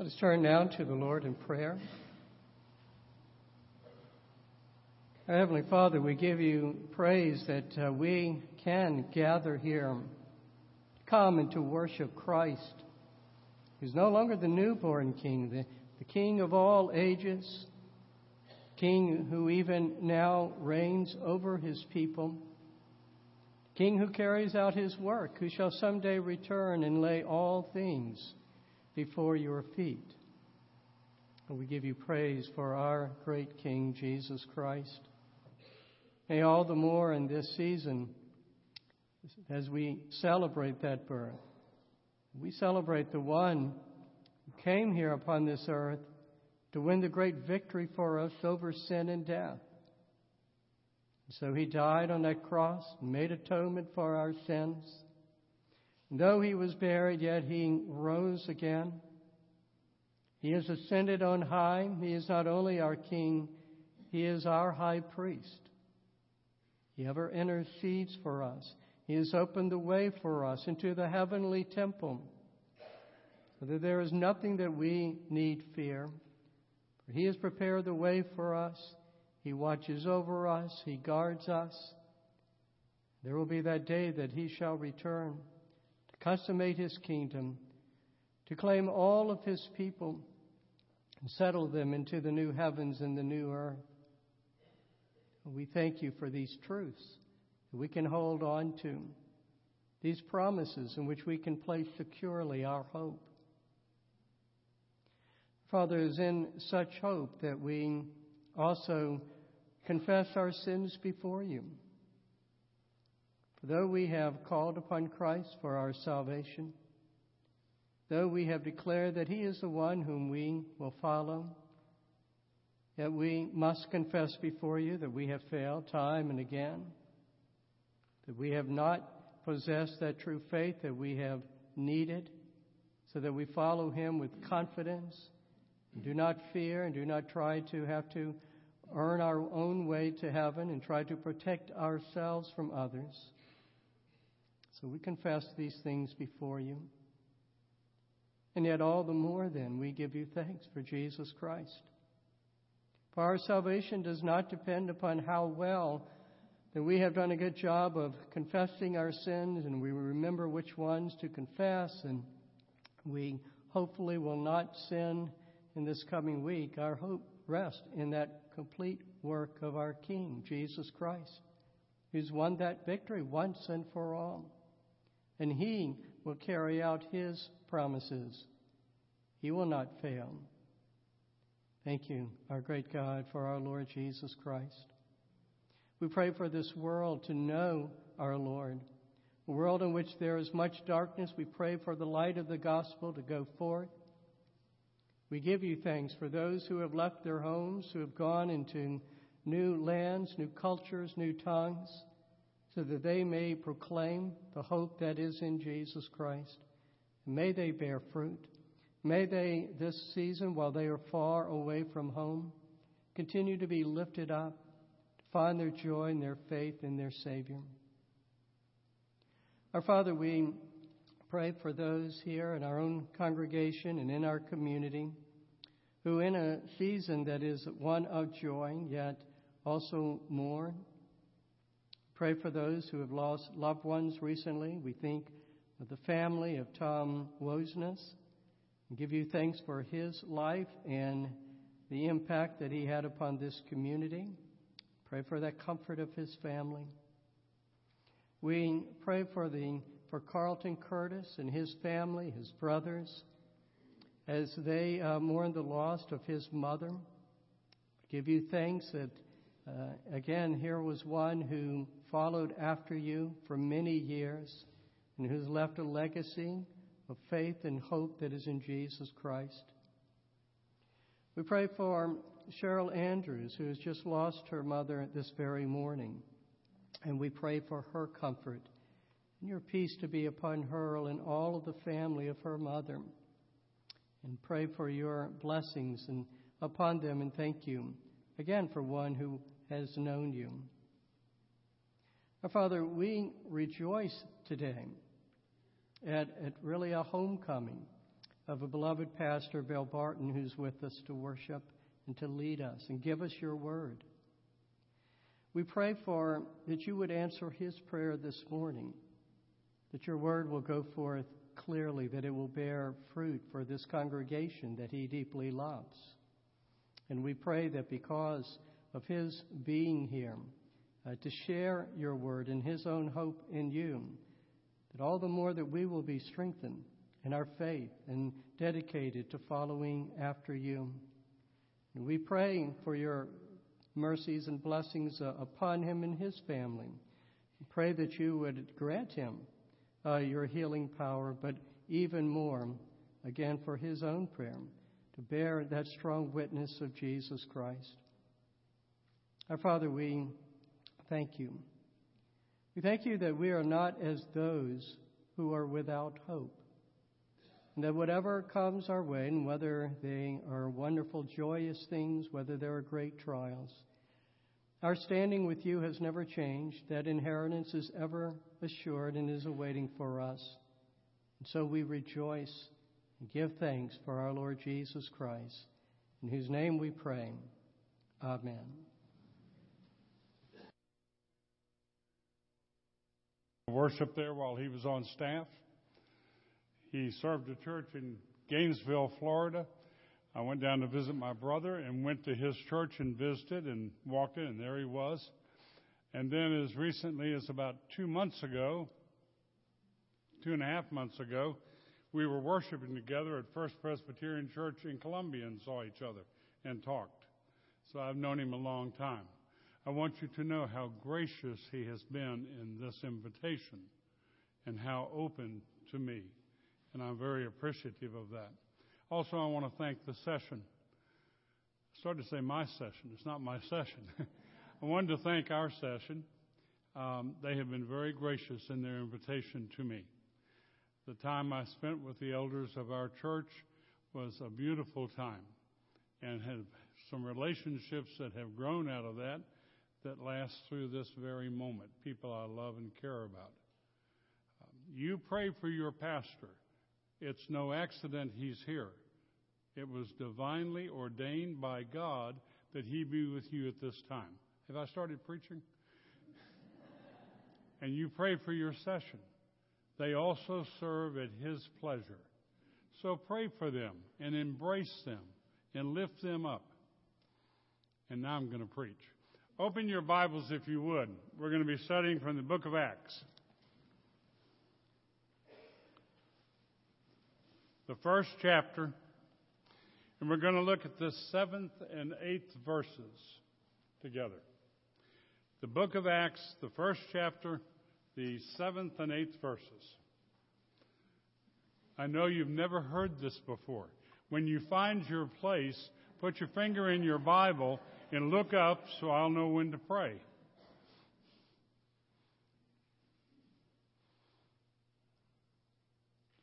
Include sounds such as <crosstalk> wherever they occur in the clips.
Let us turn now to the Lord in prayer. Our Heavenly Father, we give you praise that uh, we can gather here, come and to worship Christ, who's no longer the newborn King, the, the King of all ages, King who even now reigns over his people, King who carries out his work, who shall someday return and lay all things before your feet. And we give you praise for our great King, Jesus Christ. May all the more in this season, as we celebrate that birth, we celebrate the one who came here upon this earth to win the great victory for us over sin and death. So he died on that cross, and made atonement for our sins. Though he was buried, yet he rose again. He is ascended on high. He is not only our King, he is our high priest. He ever intercedes for us. He has opened the way for us into the heavenly temple. That there is nothing that we need fear. For he has prepared the way for us. He watches over us. He guards us. There will be that day that he shall return consummate his kingdom, to claim all of his people and settle them into the new heavens and the new earth. We thank you for these truths that we can hold on to, these promises in which we can place securely our hope. Father, it is in such hope that we also confess our sins before you. Though we have called upon Christ for our salvation, though we have declared that He is the one whom we will follow, yet we must confess before you that we have failed time and again, that we have not possessed that true faith that we have needed, so that we follow Him with confidence, do not fear, and do not try to have to earn our own way to heaven and try to protect ourselves from others. So we confess these things before you. And yet, all the more, then, we give you thanks for Jesus Christ. For our salvation does not depend upon how well that we have done a good job of confessing our sins and we remember which ones to confess and we hopefully will not sin in this coming week. Our hope rests in that complete work of our King, Jesus Christ, who's won that victory once and for all and He will carry out His promises. He will not fail. Thank you, our great God, for our Lord Jesus Christ. We pray for this world to know our Lord. A world in which there is much darkness, we pray for the light of the gospel to go forth. We give you thanks for those who have left their homes, who have gone into new lands, new cultures, new tongues so that they may proclaim the hope that is in Jesus Christ. May they bear fruit. May they, this season, while they are far away from home, continue to be lifted up, to find their joy and their faith in their Savior. Our Father, we pray for those here in our own congregation and in our community who, in a season that is one of joy, yet also mourn Pray for those who have lost loved ones recently. We think of the family of Tom Wozness and give you thanks for his life and the impact that he had upon this community. Pray for that comfort of his family. We pray for the for Carlton Curtis and his family, his brothers, as they uh, mourn the loss of his mother. Give you thanks that uh, again here was one who followed after you for many years and who's left a legacy of faith and hope that is in Jesus Christ. We pray for Cheryl Andrews, who has just lost her mother this very morning. And we pray for her comfort and your peace to be upon her and all of the family of her mother. And pray for your blessings and upon them and thank you again for one who has known you. Our Father, we rejoice today at, at really a homecoming of a beloved pastor, Bill Barton, who's with us to worship and to lead us and give us your word. We pray for that you would answer his prayer this morning, that your word will go forth clearly, that it will bear fruit for this congregation that he deeply loves. And we pray that because of his being here, uh, to share your word and his own hope in you, that all the more that we will be strengthened in our faith and dedicated to following after you. And we pray for your mercies and blessings uh, upon him and his family. Pray that you would grant him uh, your healing power, but even more, again, for his own prayer, to bear that strong witness of Jesus Christ. Our Father, we thank you. We thank you that we are not as those who are without hope. And that whatever comes our way, and whether they are wonderful, joyous things, whether there are great trials, our standing with you has never changed. That inheritance is ever assured and is awaiting for us. And so we rejoice and give thanks for our Lord Jesus Christ, in whose name we pray. Amen. Worship there while he was on staff. He served a church in Gainesville, Florida I went down to visit my brother and went to his church and visited and walked in, and there he was. And then, as recently as about two months ago, two and a half months ago, we were worshiping together at First Presbyterian Church in Columbia and saw each other and talked. So I've known him a long time. I want you to know how gracious he has been in this invitation and how open to me. And I'm very appreciative of that. Also, I want to thank the session. I started to say my session. It's not my session. <laughs> I wanted to thank our session. Um, they have been very gracious in their invitation to me. The time I spent with the elders of our church was a beautiful time and have some relationships that have grown out of that that lasts through this very moment. People I love and care about. Um, you pray for your pastor. It's no accident he's here. It was divinely ordained by God that he be with you at this time. Have I started preaching? <laughs> and you pray for your session. They also serve at his pleasure. So pray for them and embrace them and lift them up. And now I'm going to preach. Open your Bibles if you would. We're going to be studying from the book of Acts. The first chapter and we're going to look at the seventh and eighth verses together. The book of Acts, the first chapter, the seventh and eighth verses. I know you've never heard this before. When you find your place, put your finger in your Bible and look up so I'll know when to pray.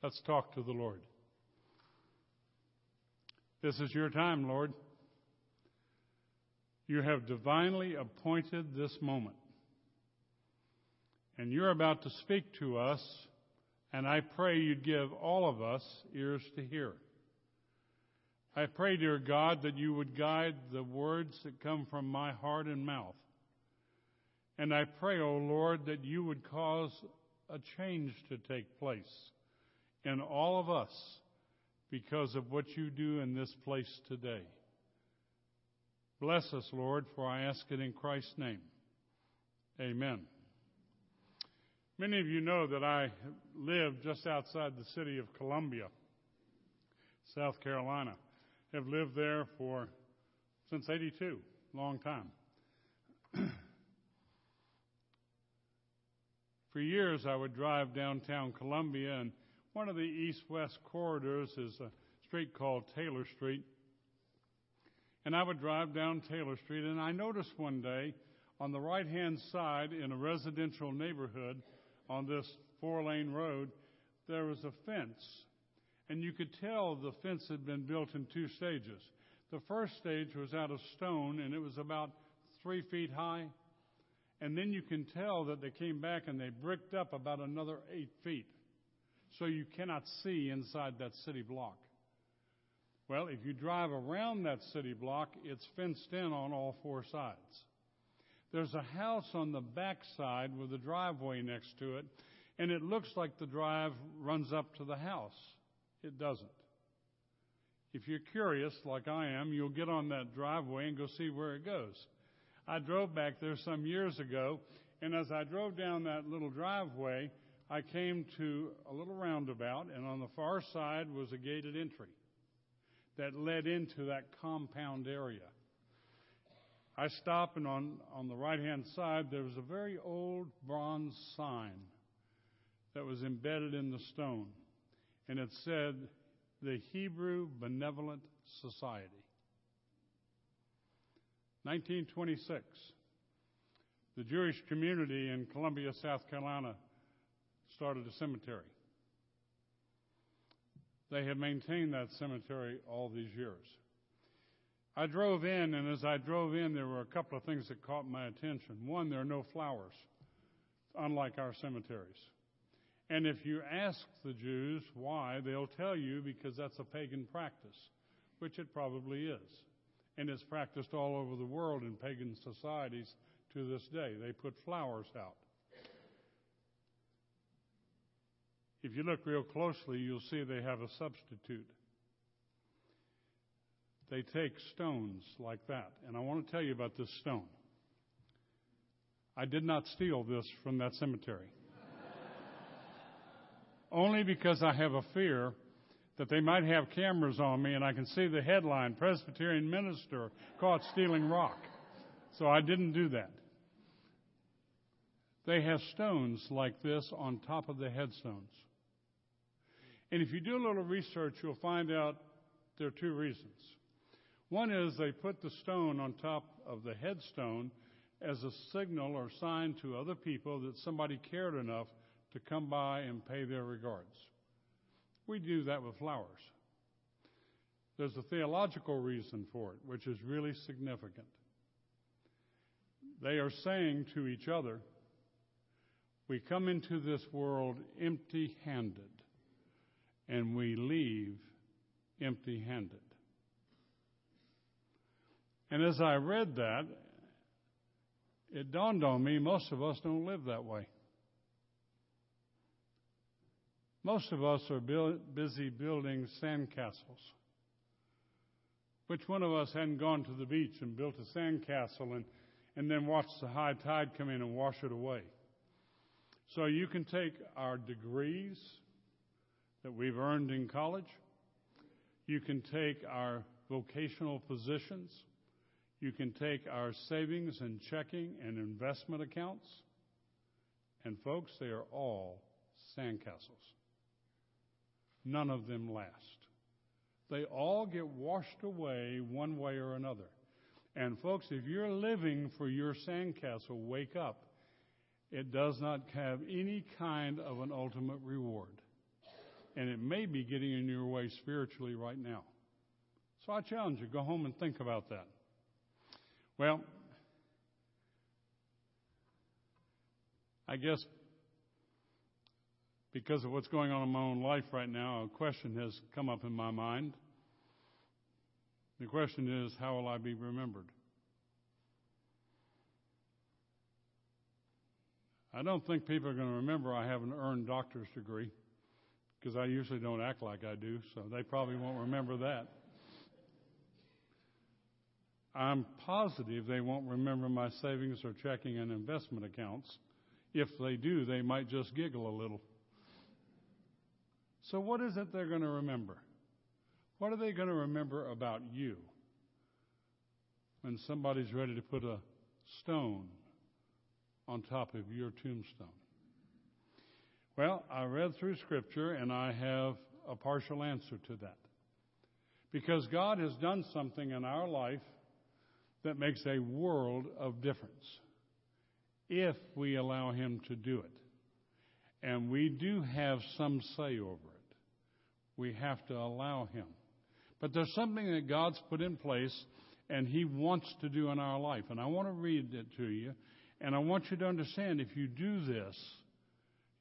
Let's talk to the Lord. This is your time, Lord. You have divinely appointed this moment. And you're about to speak to us, and I pray you'd give all of us ears to hear. I pray, dear God, that you would guide the words that come from my heart and mouth. And I pray, O oh Lord, that you would cause a change to take place in all of us because of what you do in this place today. Bless us, Lord, for I ask it in Christ's name. Amen. Many of you know that I live just outside the city of Columbia, South Carolina. Have lived there for since 82, long time. <clears throat> for years I would drive downtown Columbia and one of the east-west corridors is a street called Taylor Street. And I would drive down Taylor Street, and I noticed one day on the right-hand side in a residential neighborhood on this four-lane road, there was a fence. And you could tell the fence had been built in two stages. The first stage was out of stone, and it was about three feet high. And then you can tell that they came back and they bricked up about another eight feet so you cannot see inside that city block. Well, if you drive around that city block, it's fenced in on all four sides. There's a house on the back side with a driveway next to it, and it looks like the drive runs up to the house. It doesn't. If you're curious, like I am, you'll get on that driveway and go see where it goes. I drove back there some years ago, and as I drove down that little driveway, I came to a little roundabout, and on the far side was a gated entry that led into that compound area. I stopped, and on, on the right hand side, there was a very old bronze sign that was embedded in the stone, and it said, The Hebrew Benevolent Society. 1926, the Jewish community in Columbia, South Carolina, started a cemetery. They have maintained that cemetery all these years. I drove in, and as I drove in, there were a couple of things that caught my attention. One, there are no flowers, unlike our cemeteries. And if you ask the Jews why, they'll tell you because that's a pagan practice, which it probably is. And it's practiced all over the world in pagan societies to this day. They put flowers out. If you look real closely, you'll see they have a substitute. They take stones like that. And I want to tell you about this stone. I did not steal this from that cemetery. Only because I have a fear that they might have cameras on me and I can see the headline Presbyterian minister caught stealing rock. So I didn't do that. They have stones like this on top of the headstones. And if you do a little research, you'll find out there are two reasons. One is they put the stone on top of the headstone as a signal or sign to other people that somebody cared enough to come by and pay their regards. We do that with flowers. There's a theological reason for it, which is really significant. They are saying to each other, we come into this world empty handed and we leave empty handed. And as I read that, it dawned on me most of us don't live that way. Most of us are busy building sandcastles. Which one of us hadn't gone to the beach and built a sandcastle and, and then watched the high tide come in and wash it away? So you can take our degrees, that we've earned in college. You can take our vocational positions. You can take our savings and checking and investment accounts. And folks, they are all sandcastles. None of them last. They all get washed away one way or another. And folks, if you're living for your sandcastle, wake up. It does not have any kind of an ultimate reward and it may be getting in your way spiritually right now. So I challenge you, go home and think about that. Well, I guess because of what's going on in my own life right now, a question has come up in my mind. The question is, how will I be remembered? I don't think people are going to remember I have an earned doctor's degree because I usually don't act like I do, so they probably won't remember that. I'm positive they won't remember my savings or checking and investment accounts. If they do, they might just giggle a little. So, what is it they're going to remember? What are they going to remember about you when somebody's ready to put a stone on top of your tombstone? Well, I read through Scripture and I have a partial answer to that. Because God has done something in our life that makes a world of difference if we allow Him to do it. And we do have some say over it. We have to allow Him. But there's something that God's put in place and He wants to do in our life. And I want to read it to you. And I want you to understand if you do this,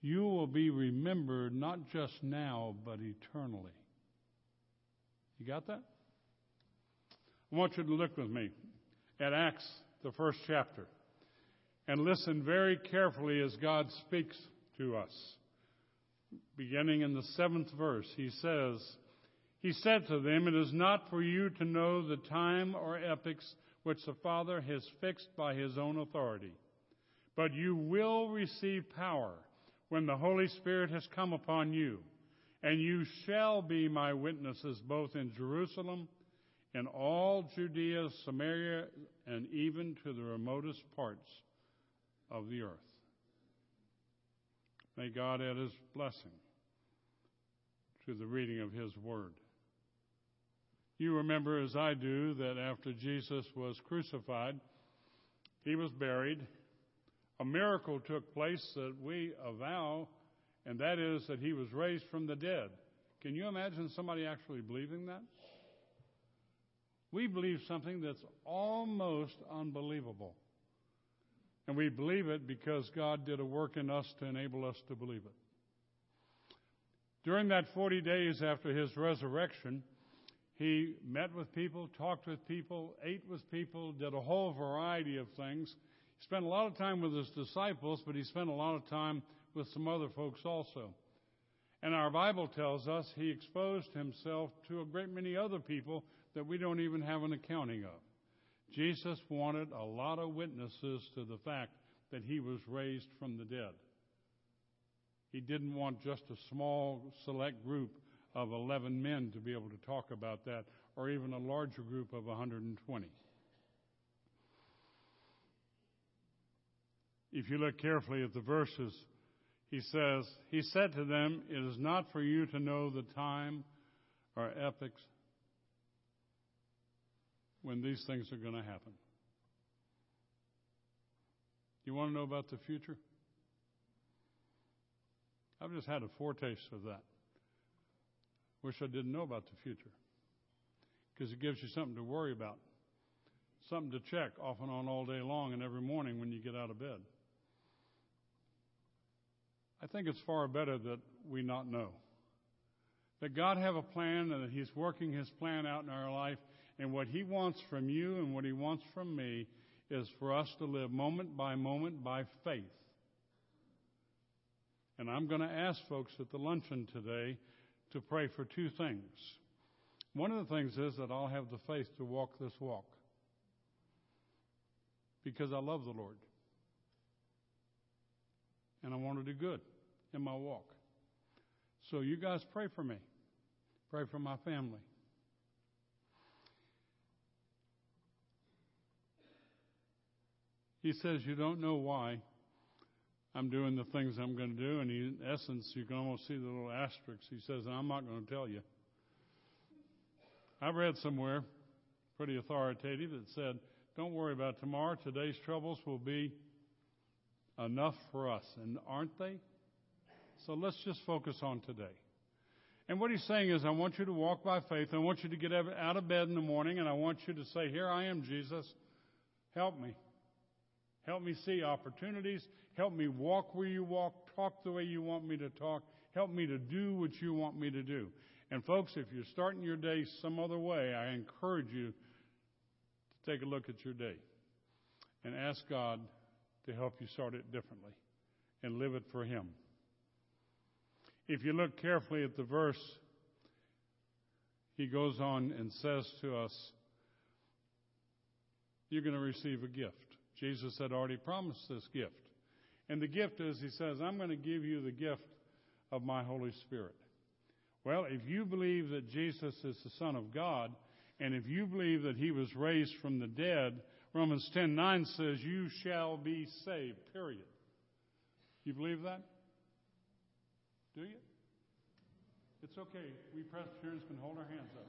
you will be remembered not just now, but eternally. You got that? I want you to look with me at Acts, the first chapter, and listen very carefully as God speaks to us. Beginning in the seventh verse, he says, He said to them, It is not for you to know the time or epochs which the Father has fixed by his own authority, but you will receive power when the Holy Spirit has come upon you, and you shall be my witnesses both in Jerusalem in all Judea, Samaria, and even to the remotest parts of the earth. May God add his blessing to the reading of his word. You remember, as I do, that after Jesus was crucified, he was buried. A miracle took place that we avow, and that is that he was raised from the dead. Can you imagine somebody actually believing that? We believe something that's almost unbelievable. And we believe it because God did a work in us to enable us to believe it. During that 40 days after his resurrection, he met with people, talked with people, ate with people, did a whole variety of things. He spent a lot of time with his disciples, but he spent a lot of time with some other folks also. And our Bible tells us he exposed himself to a great many other people that we don't even have an accounting of. Jesus wanted a lot of witnesses to the fact that he was raised from the dead. He didn't want just a small, select group of 11 men to be able to talk about that, or even a larger group of 120. If you look carefully at the verses, he says, He said to them, It is not for you to know the time or epochs when these things are going to happen. You want to know about the future? I've just had a foretaste of that. Wish I didn't know about the future. Because it gives you something to worry about, something to check off and on all day long and every morning when you get out of bed. I think it's far better that we not know. That God have a plan and that He's working His plan out in our life and what He wants from you and what He wants from me is for us to live moment by moment by faith. And I'm going to ask folks at the luncheon today to pray for two things. One of the things is that I'll have the faith to walk this walk because I love the Lord. And I want to do good in my walk. So you guys pray for me. Pray for my family. He says, You don't know why I'm doing the things I'm going to do. And he, in essence, you can almost see the little asterisk. He says, I'm not going to tell you. I read somewhere, pretty authoritative, that said, Don't worry about tomorrow. Today's troubles will be enough for us. And aren't they? So let's just focus on today. And what he's saying is, I want you to walk by faith. I want you to get out of bed in the morning, and I want you to say, Here I am, Jesus. Help me. Help me see opportunities. Help me walk where you walk, talk the way you want me to talk. Help me to do what you want me to do. And folks, if you're starting your day some other way, I encourage you to take a look at your day and ask God to help you start it differently and live it for Him. If you look carefully at the verse, he goes on and says to us, You're going to receive a gift. Jesus had already promised this gift. And the gift is, he says, I'm going to give you the gift of my Holy Spirit. Well, if you believe that Jesus is the Son of God, and if you believe that he was raised from the dead, Romans 10:9 says, "You shall be saved." Period. You believe that? Do you? It's okay. We press Presbyterians can hold our hands up.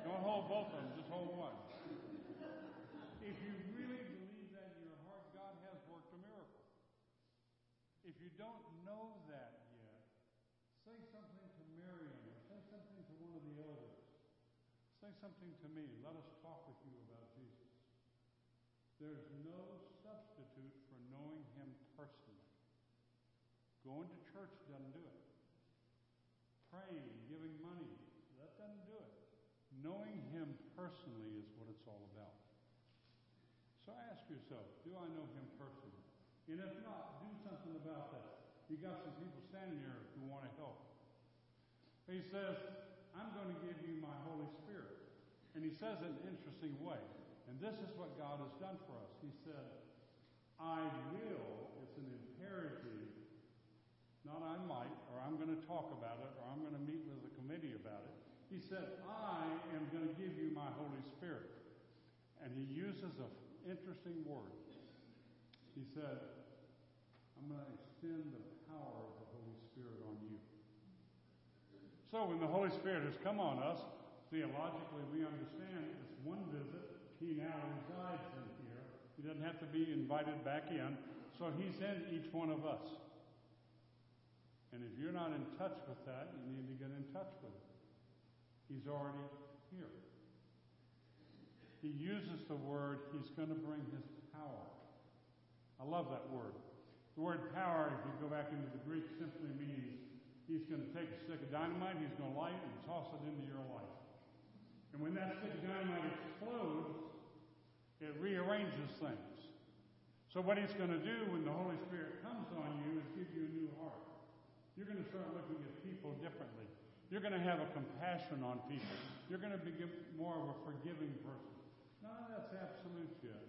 Don't hold both of them, just hold one. If you really believe that in your heart, God has worked a miracle. If you don't know that yet, say something to Miriam or say something to one of the elders. Say something to me. Let us talk with you about Jesus. There's no substitute for knowing him personally. Going to church doesn't do it. Praying, giving money, that doesn't do it. Knowing Him personally is what it's all about. So ask yourself, do I know Him personally? And if not, do something about that. You got some people standing here who want to help. He says, I'm going to give you my Holy Spirit. And he says it in an interesting way. And this is what God has done for us. He said, I will, it's an imperative, not I might, or I'm going to talk about it, or I'm going to meet with the committee about it. He said, I am going to give you my Holy Spirit. And he uses an interesting word. He said, I'm going to extend the power of the Holy Spirit on you. So when the Holy Spirit has come on us, theologically we understand it's one visit. He now resides in here. He doesn't have to be invited back in. So he's in each one of us. And if you're not in touch with that, you need to get in touch with it. He's already here. He uses the word, he's going to bring his power. I love that word. The word power, if you go back into the Greek, simply means he's going to take a stick of dynamite, he's going to light it and toss it into your life. And when that stick of dynamite explodes, it rearranges things. So what he's going to do when the Holy Spirit comes on you is give you a new heart. You're going to start looking at people differently. You're going to have a compassion on people. You're going to be more of a forgiving person. Of that's absolute yet.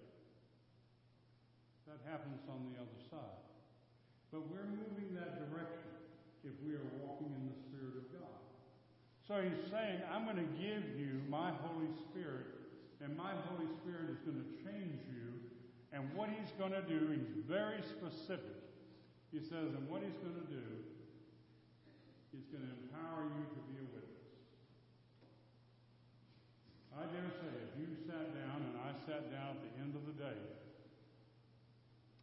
That happens on the other side. But we're moving that direction if we are walking in the Spirit of God. So he's saying, I'm going to give you my Holy Spirit, and my Holy Spirit is going to change you. And what he's going to do, he's very specific. He says, and what he's going to do He's going to empower you to be a witness. I dare say, if you sat down and I sat down at the end of the day,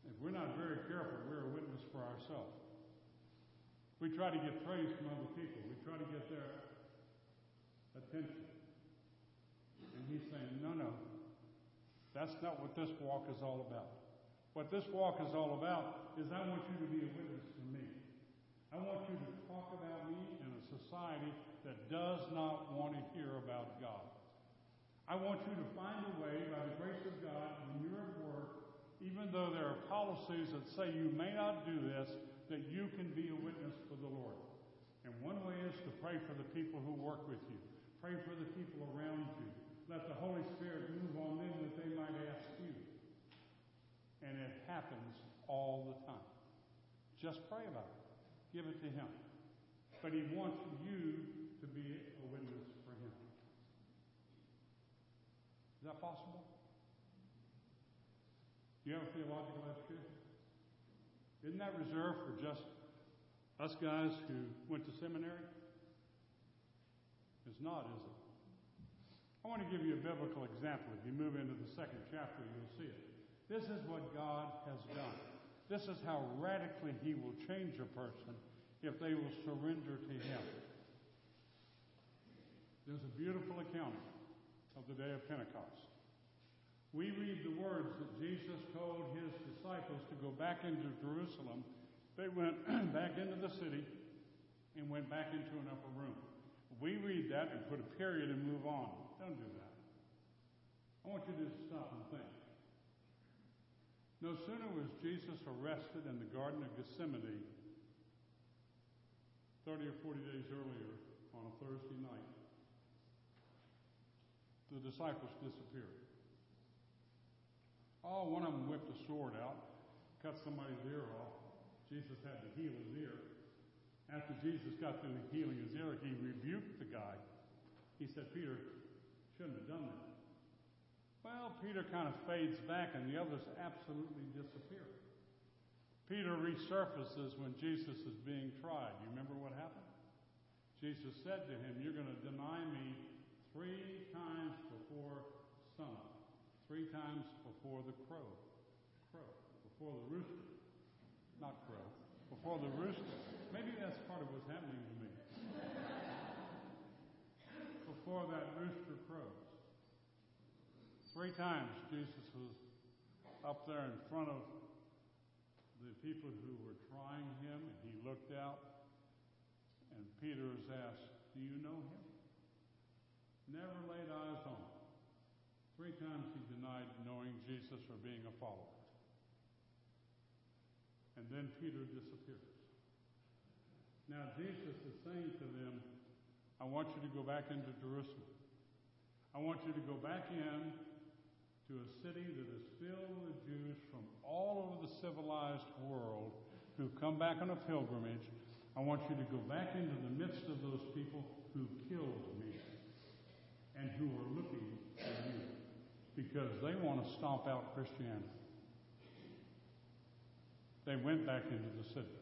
if we're not very careful, we're a witness for ourselves. We try to get praise from other people. We try to get their attention. And he's saying, no, no. That's not what this walk is all about. What this walk is all about is I want you to be a witness to me. I want you to talk about me in a society that does not want to hear about God. I want you to find a way, by the grace of God, when you're at work, even though there are policies that say you may not do this, that you can be a witness for the Lord. And one way is to pray for the people who work with you. Pray for the people around you. Let the Holy Spirit move on them that they might ask you. And it happens all the time. Just pray about it give it to Him. But He wants you to be a witness for Him. Is that possible? Do you have a theological education? Isn't that reserved for just us guys who went to seminary? It's not, is it? I want to give you a biblical example. If you move into the second chapter, you'll see it. This is what God has done. This is how radically He will change a person if they will surrender to Him. There's a beautiful account of the day of Pentecost. We read the words that Jesus told his disciples to go back into Jerusalem. They went <clears throat> back into the city and went back into an upper room. We read that and put a period and move on. Don't do that. I want you to stop and think. No sooner was Jesus arrested in the Garden of Gethsemane 30 or 40 days earlier on a Thursday night, the disciples disappeared. Oh, one of them whipped a sword out, cut somebody's ear off. Jesus had to heal his ear. After Jesus got through healing his ear, he rebuked the guy. He said, Peter, shouldn't have done that. Well, Peter kind of fades back and the others absolutely disappear. Peter resurfaces when Jesus is being tried. You remember what happened? Jesus said to him, You're going to deny me three times before sunup, three times before the crow. Crow. Before the rooster. Not crow. Before the rooster. Maybe that's part of what's happening to me. <laughs> Before that rooster crows. Three times Jesus was up there in front of the people who were trying him, and he looked out, and Peter was asked, Do you know him? never laid eyes on him. Three times he denied knowing Jesus or being a follower. And then Peter disappears. Now Jesus is saying to them, I want you to go back into Jerusalem. I want you to go back in to a city that is filled with Jews from all over the civilized world who've come back on a pilgrimage. I want you to go back into the midst of those people who killed me and who are looking for you because they want to stomp out Christianity. They went back into the city.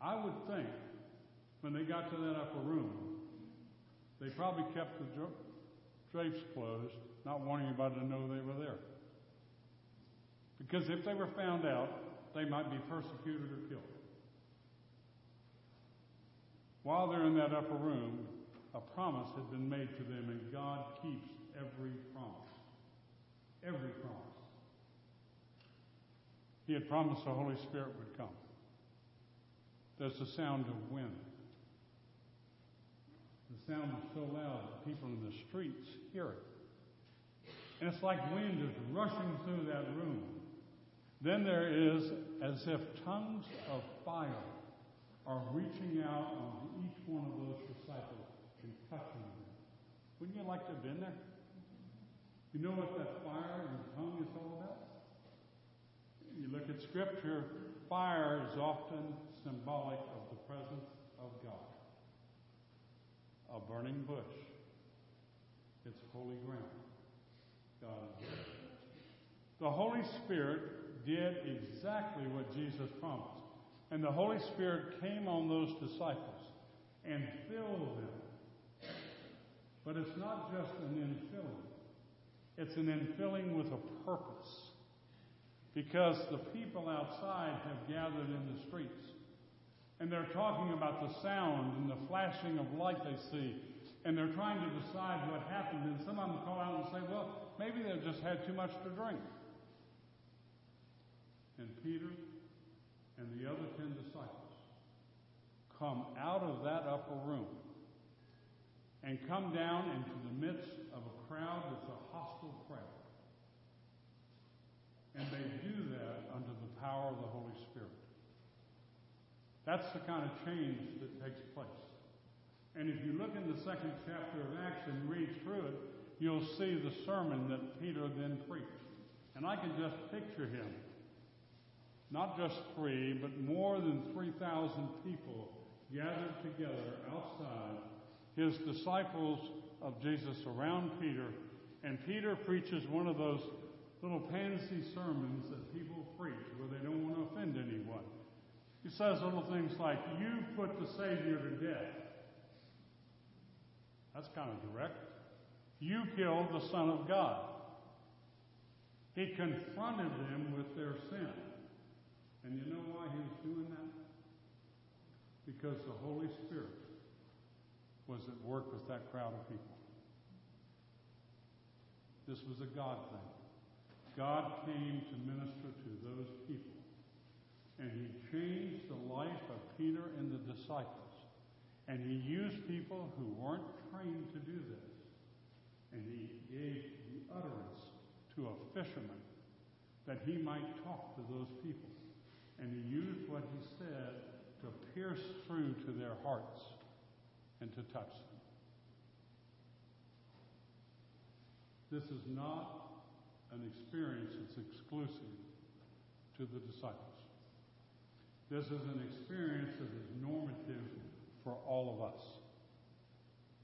I would think when they got to that upper room, they probably kept the drapes closed, not wanting anybody to know they were there. Because if they were found out, they might be persecuted or killed. While they're in that upper room, a promise had been made to them, and God keeps every promise. Every promise. He had promised the Holy Spirit would come. There's the sound of wind. The sound is so loud that people in the streets hear it. And it's like wind is rushing through that room. Then there is as if tongues of fire are reaching out onto each one of those disciples and touching them. Wouldn't you like to have been there? You know what that fire and tongue is all about? You look at Scripture, fire is often symbolic of the presence of God. A burning bush, it's holy ground. The Holy Spirit did exactly what Jesus promised. And the Holy Spirit came on those disciples and filled them. But it's not just an infilling, it's an infilling with a purpose. Because the people outside have gathered in the streets. And they're talking about the sound and the flashing of light they see. And they're trying to decide what happened. And some of them call out and say, well, maybe they just had too much to drink. And Peter and the other ten disciples come out of that upper room and come down into the midst of a crowd that's a hostile crowd. And they do that under the power of the Holy Spirit. That's the kind of change that takes place. And if you look in the second chapter of Acts and read through it, you'll see the sermon that Peter then preached. And I can just picture him not just three, but more than 3,000 people gathered together outside, his disciples of Jesus around Peter, and Peter preaches one of those little pansy sermons that people preach where they don't want to offend anyone. He says little things like, You put the Savior to death. That's kind of direct. You killed the Son of God. He confronted them with their sin. And you know why he was doing that? Because the Holy Spirit was at work with that crowd of people. This was a God thing. God came to minister to those people. And he changed the life of Peter and the disciples. And he used people who weren't trained to do this. And he gave the utterance to a fisherman that he might talk to those people and he used what he said to pierce through to their hearts and to touch them. This is not an experience that's exclusive to the disciples. This is an experience that is normative for all of us.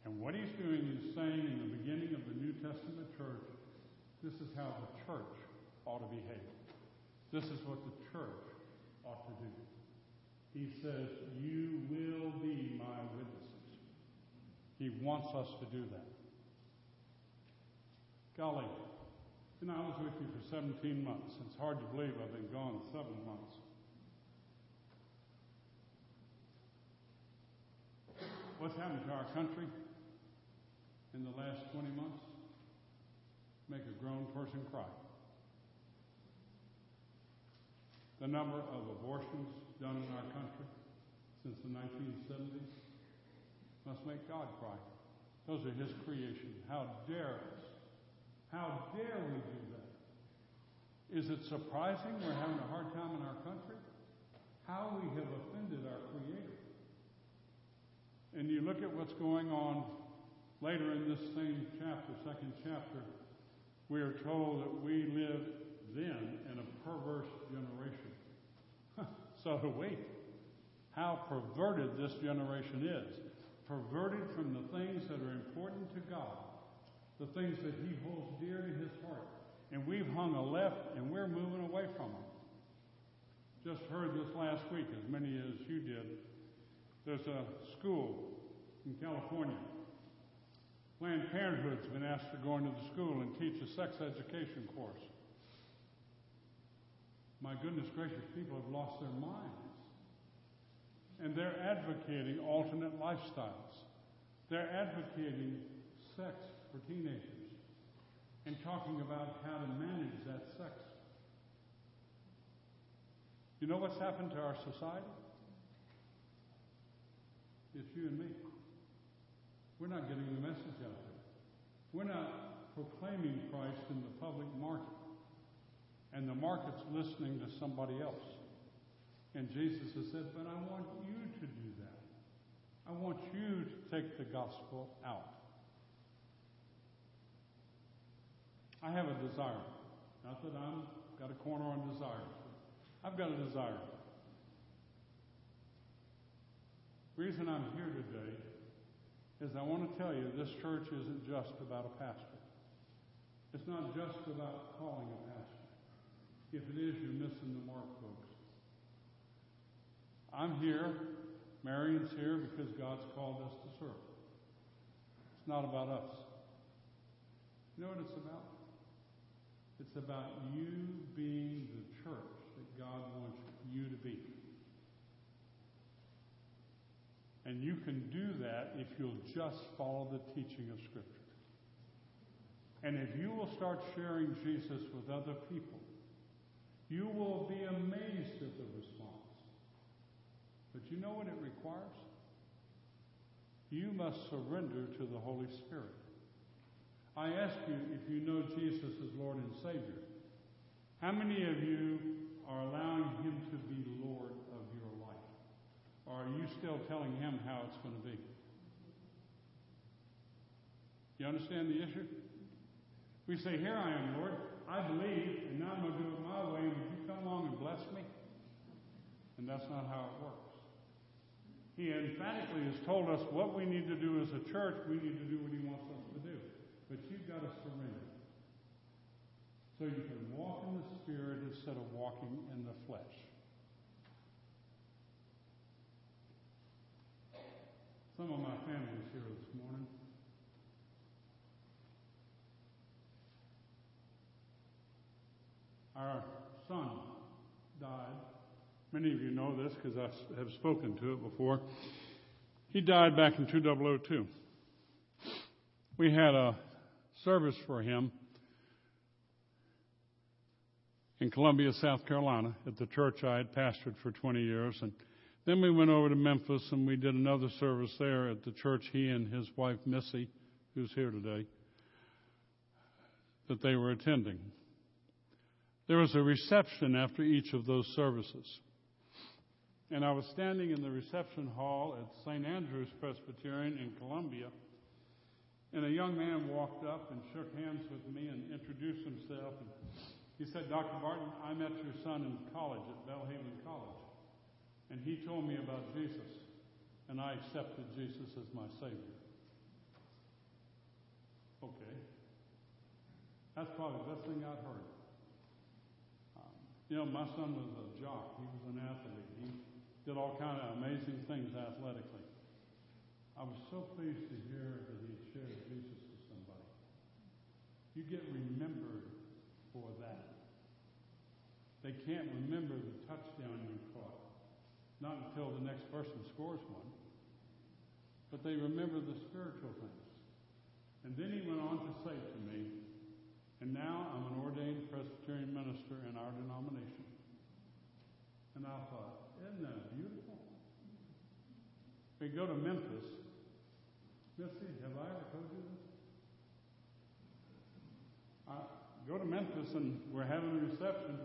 And what he's doing is saying in the beginning of the New Testament church, this is how the church ought to behave. This is what the church ought to do. He says, You will be my witnesses. He wants us to do that. Golly, you know, I was with you for 17 months. It's hard to believe I've been gone seven months. What's happened to our country in the last 20 months? Make a grown person cry. The number of abortions done in our country since the 1970s must make God cry. Those are His creation. How dare us? How dare we do that? Is it surprising we're having a hard time in our country? How we have offended our Creator. And you look at what's going on later in this same chapter, second chapter, we are told that we live then in a perverse generation. <laughs> so wait, how perverted this generation is. Perverted from the things that are important to God, the things that He holds dear to His heart. And we've hung a left and we're moving away from them. Just heard this last week, as many as you did. There's a school in California Planned Parenthood's been asked to go into the school and teach a sex education course. My goodness gracious, people have lost their minds. And they're advocating alternate lifestyles. They're advocating sex for teenagers and talking about how to manage that sex. You know what's happened to our society? It's you and me. We're not getting the message out there. We're not proclaiming Christ in the public market. And the market's listening to somebody else. And Jesus has said, But I want you to do that. I want you to take the gospel out. I have a desire. Not that I'm got a corner on desires. I've got a desire. The reason I'm here today is I want to tell you this church isn't just about a pastor. It's not just about calling a pastor. If it is, you're missing the mark, folks. I'm here, Marion's here because God's called us to serve. It's not about us. You know what it's about? It's about you being the church that God wants you to be. And you can do that if you'll just follow the teaching of Scripture. And if you will start sharing Jesus with other people, you will be amazed at the response. But you know what it requires? You must surrender to the Holy Spirit. I ask you if you know Jesus as Lord and Savior. How many of you are allowing Him to be Lord or are you still telling him how it's going to be? You understand the issue? We say, Here I am, Lord. I believe, and now I'm going to do it my way. Would you come along and bless me? And that's not how it works. He emphatically has told us what we need to do as a church. We need to do what he wants us to do. But you've got to surrender. So you can walk in the Spirit instead of walking in the flesh. Some of my family is here this morning. Our son died. Many of you know this because I have spoken to it before. He died back in 2002. We had a service for him in Columbia, South Carolina, at the church I had pastored for 20 years. And then we went over to Memphis and we did another service there at the church he and his wife Missy, who's here today, that they were attending. There was a reception after each of those services. And I was standing in the reception hall at St. Andrew's Presbyterian in Columbia, and a young man walked up and shook hands with me and introduced himself. He said, Dr. Barton, I met your son in college at Belhaven College. And he told me about Jesus, and I accepted Jesus as my Savior. Okay. That's probably the best thing I've heard. Um, you know, my son was a jock. He was an athlete. He did all kind of amazing things athletically. I was so pleased to hear that he shared Jesus with somebody. You get remembered for that. They can't remember the touchdown you not until the next person scores one. But they remember the spiritual things. And then he went on to say to me, and now I'm an ordained Presbyterian minister in our denomination. And I thought, isn't that beautiful? We go to Memphis, Missy, have I ever told you this? I go to Memphis and we're having a reception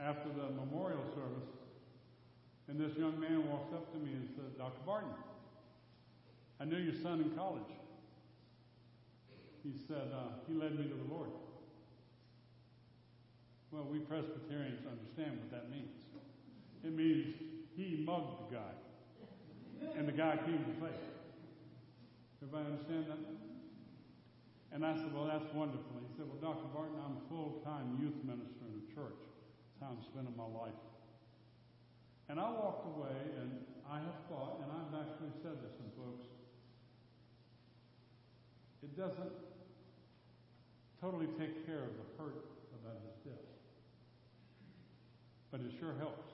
after the memorial service. And this young man walks up to me and said, Dr. Barton, I knew your son in college. He said, uh, he led me to the Lord. Well, we Presbyterians understand what that means. It means he mugged the guy, and the guy came to faith. Everybody understand that? And I said, Well, that's wonderful. He said, Well, Dr. Barton, I'm a full time youth minister in a church. That's how I'm spending my life. And I walked away, and I have thought, and I've actually said this to folks, it doesn't totally take care of the hurt about his death. But it sure helps.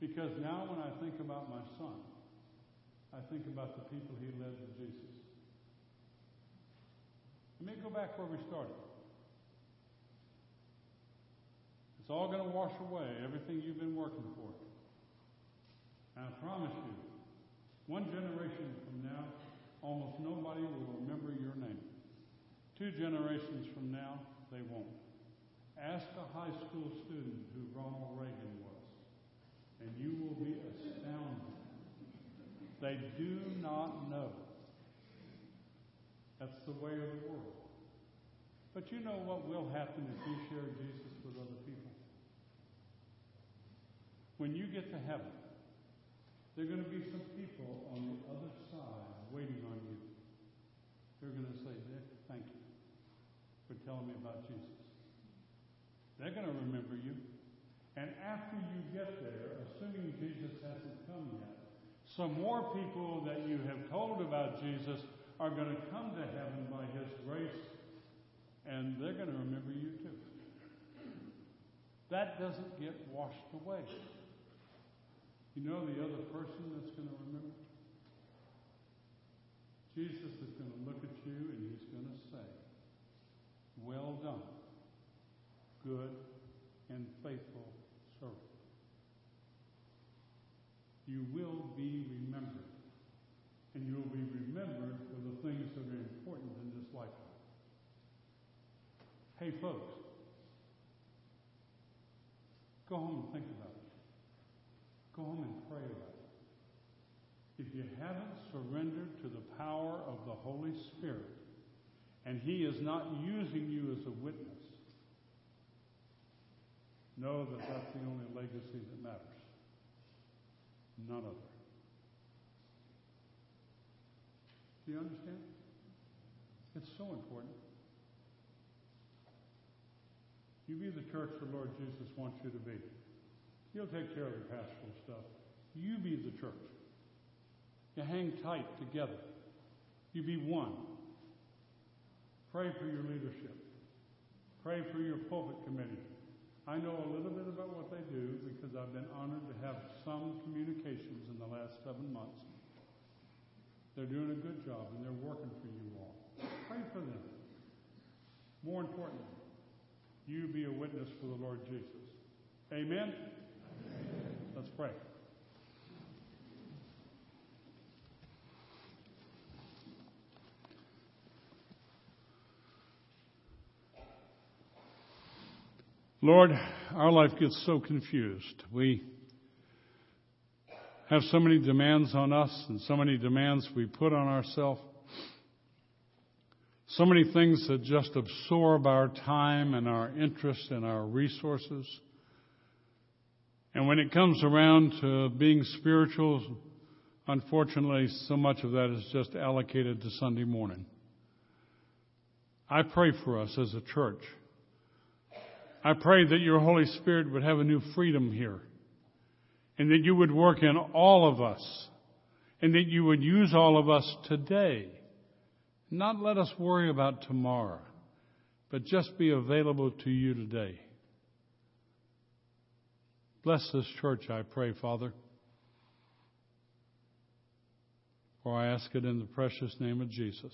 Because now when I think about my son, I think about the people he led to Jesus. Let me go back where we started. It's all going to wash away everything you've been working for. And I promise you, one generation from now, almost nobody will remember your name. Two generations from now, they won't. Ask a high school student who Ronald Reagan was, and you will be astounded. They do not know. That's the way of the world. But you know what will happen if you share Jesus with other people? When you get to heaven, there are going to be some people on the other side waiting on you. They're going to say, thank you for telling me about Jesus. They're going to remember you. And after you get there, assuming Jesus hasn't come yet, some more people that you have told about Jesus are going to come to heaven by His grace, and they're going to remember you too. That doesn't get washed away. You know the other person that's going to remember? Jesus is going to look at you and he's going to say, Well done, good and faithful servant. You will be remembered. And you will be remembered for the things that are important in this lifetime. Hey, folks, go home and think about it. Go home and pray about it. If you haven't surrendered to the power of the Holy Spirit, and He is not using you as a witness, know that that's the only legacy that matters. None other. Do you understand? It's so important. You be the church the Lord Jesus wants you to be. He'll take care of the pastoral stuff. You be the church. You hang tight together. You be one. Pray for your leadership. Pray for your pulpit committee. I know a little bit about what they do because I've been honored to have some communications in the last seven months. They're doing a good job and they're working for you all. Pray for them. More importantly, you be a witness for the Lord Jesus. Amen? Amen. Let's pray. Lord, our life gets so confused. We have so many demands on us and so many demands we put on ourselves. So many things that just absorb our time and our interest and our resources. And when it comes around to being spiritual, unfortunately, so much of that is just allocated to Sunday morning. I pray for us as a church. I pray that your Holy Spirit would have a new freedom here and that you would work in all of us and that you would use all of us today. Not let us worry about tomorrow, but just be available to you today. Bless this church, I pray, Father. For I ask it in the precious name of Jesus.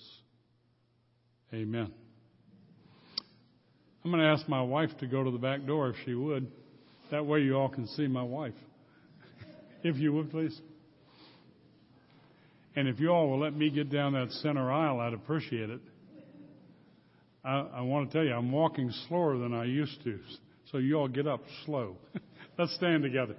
Amen. I'm going to ask my wife to go to the back door if she would. That way you all can see my wife. <laughs> if you would, please. And if you all will let me get down that center aisle, I'd appreciate it. I, I want to tell you, I'm walking slower than I used to. So you all get up slow. <laughs> Let's stand together.